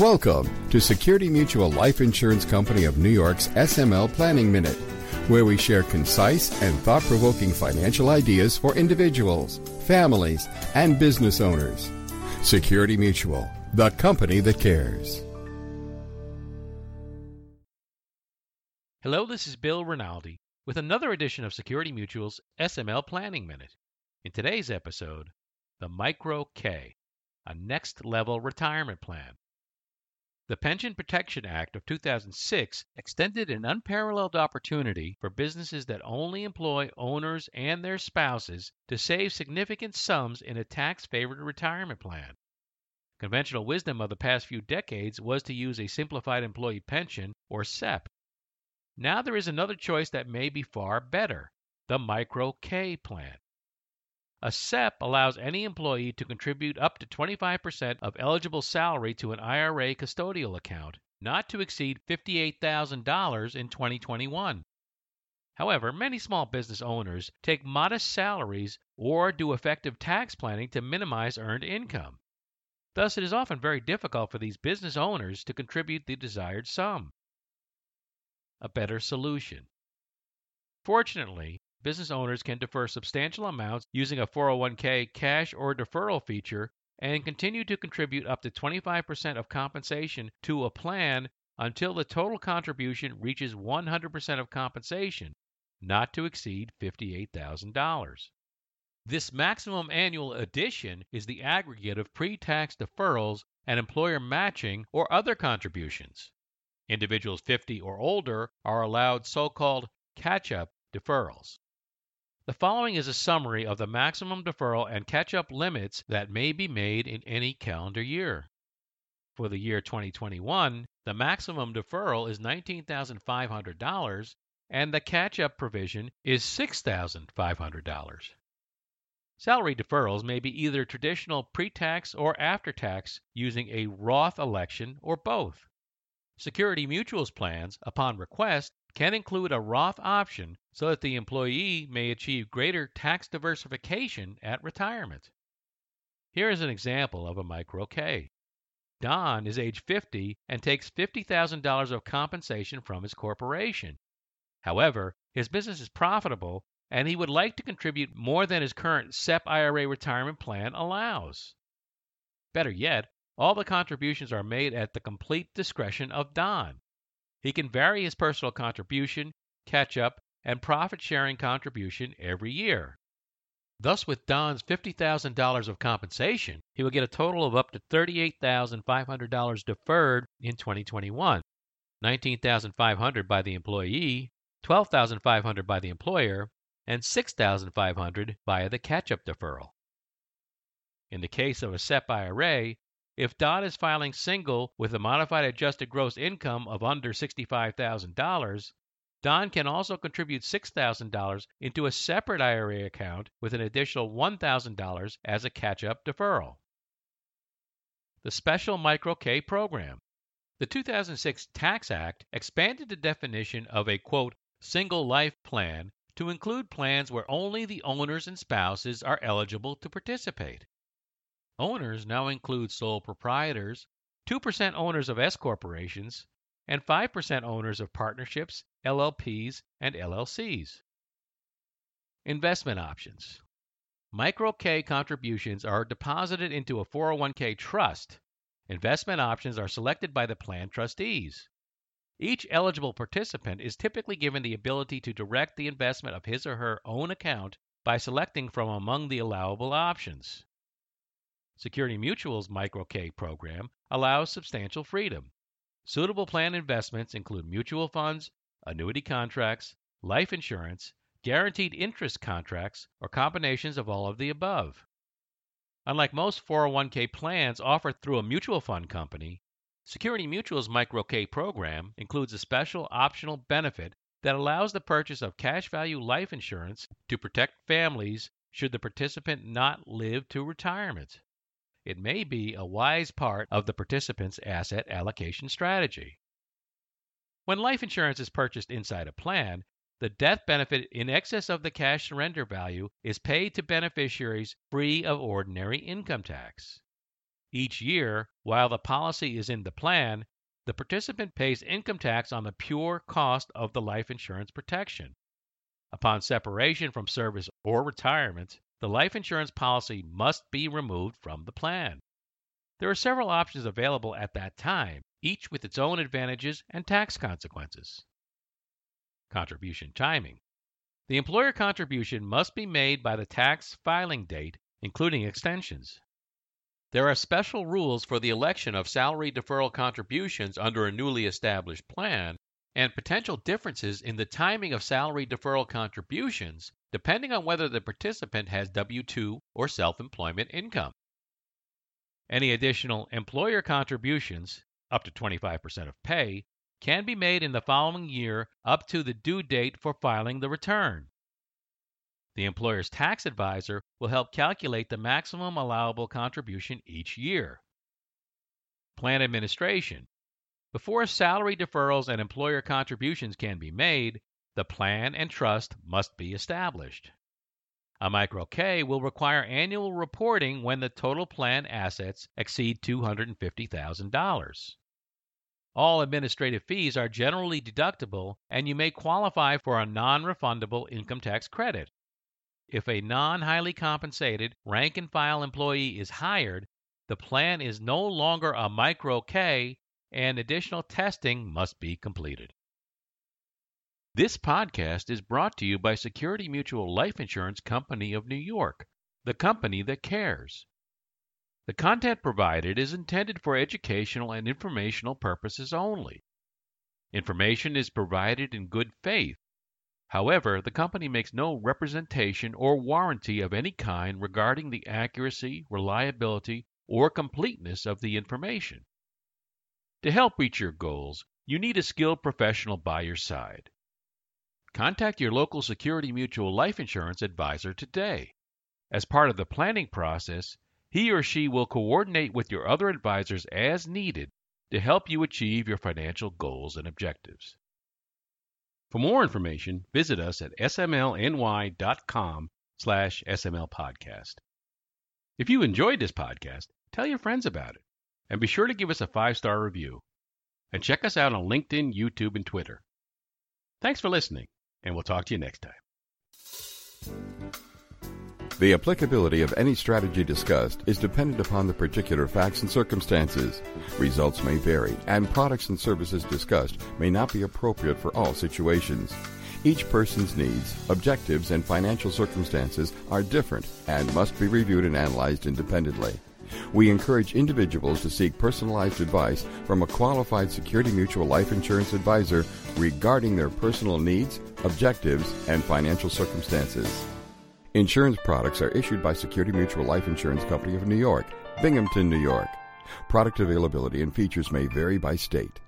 Welcome to Security Mutual Life Insurance Company of New York's SML Planning Minute, where we share concise and thought provoking financial ideas for individuals, families, and business owners. Security Mutual, the company that cares. Hello, this is Bill Rinaldi with another edition of Security Mutual's SML Planning Minute. In today's episode, the Micro K, a next level retirement plan. The Pension Protection Act of 2006 extended an unparalleled opportunity for businesses that only employ owners and their spouses to save significant sums in a tax favored retirement plan. Conventional wisdom of the past few decades was to use a simplified employee pension, or SEP, now there is another choice that may be far better the Micro K plan. A SEP allows any employee to contribute up to 25% of eligible salary to an IRA custodial account, not to exceed $58,000 in 2021. However, many small business owners take modest salaries or do effective tax planning to minimize earned income. Thus, it is often very difficult for these business owners to contribute the desired sum a better solution. Fortunately, business owners can defer substantial amounts using a 401k cash or deferral feature and continue to contribute up to 25% of compensation to a plan until the total contribution reaches 100% of compensation, not to exceed $58,000. This maximum annual addition is the aggregate of pre tax deferrals and employer matching or other contributions. Individuals 50 or older are allowed so called catch up deferrals. The following is a summary of the maximum deferral and catch up limits that may be made in any calendar year. For the year 2021, the maximum deferral is $19,500 and the catch up provision is $6,500. Salary deferrals may be either traditional pre tax or after tax using a Roth election or both. Security Mutual's plans, upon request, can include a Roth option so that the employee may achieve greater tax diversification at retirement. Here is an example of a micro K. Don is age 50 and takes $50,000 of compensation from his corporation. However, his business is profitable and he would like to contribute more than his current SEP IRA retirement plan allows. Better yet, all the contributions are made at the complete discretion of Don. He can vary his personal contribution, catch up, and profit sharing contribution every year. Thus, with Don's $50,000 of compensation, he will get a total of up to $38,500 deferred in 2021, $19,500 by the employee, $12,500 by the employer, and $6,500 via the catch up deferral. In the case of a SEP IRA, if Don is filing single with a modified adjusted gross income of under $65,000, Don can also contribute $6,000 into a separate IRA account with an additional $1,000 as a catch up deferral. The Special Micro K Program. The 2006 Tax Act expanded the definition of a quote, single life plan to include plans where only the owners and spouses are eligible to participate. Owners now include sole proprietors, 2% owners of S corporations, and 5% owners of partnerships, LLPs, and LLCs. Investment options. Micro K contributions are deposited into a 401k trust. Investment options are selected by the plan trustees. Each eligible participant is typically given the ability to direct the investment of his or her own account by selecting from among the allowable options. Security Mutual's Micro K program allows substantial freedom. Suitable plan investments include mutual funds, annuity contracts, life insurance, guaranteed interest contracts, or combinations of all of the above. Unlike most 401k plans offered through a mutual fund company, Security Mutual's Micro K program includes a special optional benefit that allows the purchase of cash value life insurance to protect families should the participant not live to retirement. It may be a wise part of the participant's asset allocation strategy. When life insurance is purchased inside a plan, the death benefit in excess of the cash surrender value is paid to beneficiaries free of ordinary income tax. Each year, while the policy is in the plan, the participant pays income tax on the pure cost of the life insurance protection. Upon separation from service or retirement, the life insurance policy must be removed from the plan. There are several options available at that time, each with its own advantages and tax consequences. Contribution timing. The employer contribution must be made by the tax filing date, including extensions. There are special rules for the election of salary deferral contributions under a newly established plan and potential differences in the timing of salary deferral contributions depending on whether the participant has W 2 or self employment income. Any additional employer contributions, up to 25% of pay, can be made in the following year up to the due date for filing the return. The employer's tax advisor will help calculate the maximum allowable contribution each year. Plan administration. Before salary deferrals and employer contributions can be made, the plan and trust must be established. A micro K will require annual reporting when the total plan assets exceed $250,000. All administrative fees are generally deductible, and you may qualify for a non refundable income tax credit. If a non highly compensated rank and file employee is hired, the plan is no longer a micro K and additional testing must be completed. This podcast is brought to you by Security Mutual Life Insurance Company of New York, the company that cares. The content provided is intended for educational and informational purposes only. Information is provided in good faith However, the company makes no representation or warranty of any kind regarding the accuracy, reliability, or completeness of the information. To help reach your goals, you need a skilled professional by your side. Contact your local Security Mutual life insurance advisor today. As part of the planning process, he or she will coordinate with your other advisors as needed to help you achieve your financial goals and objectives. For more information, visit us at smlny.com slash smlpodcast. If you enjoyed this podcast, tell your friends about it. And be sure to give us a five-star review. And check us out on LinkedIn, YouTube, and Twitter. Thanks for listening, and we'll talk to you next time. The applicability of any strategy discussed is dependent upon the particular facts and circumstances. Results may vary, and products and services discussed may not be appropriate for all situations. Each person's needs, objectives, and financial circumstances are different and must be reviewed and analyzed independently. We encourage individuals to seek personalized advice from a qualified Security Mutual life insurance advisor regarding their personal needs, objectives, and financial circumstances. Insurance products are issued by Security Mutual Life Insurance Company of New York, Binghamton, New York. Product availability and features may vary by state.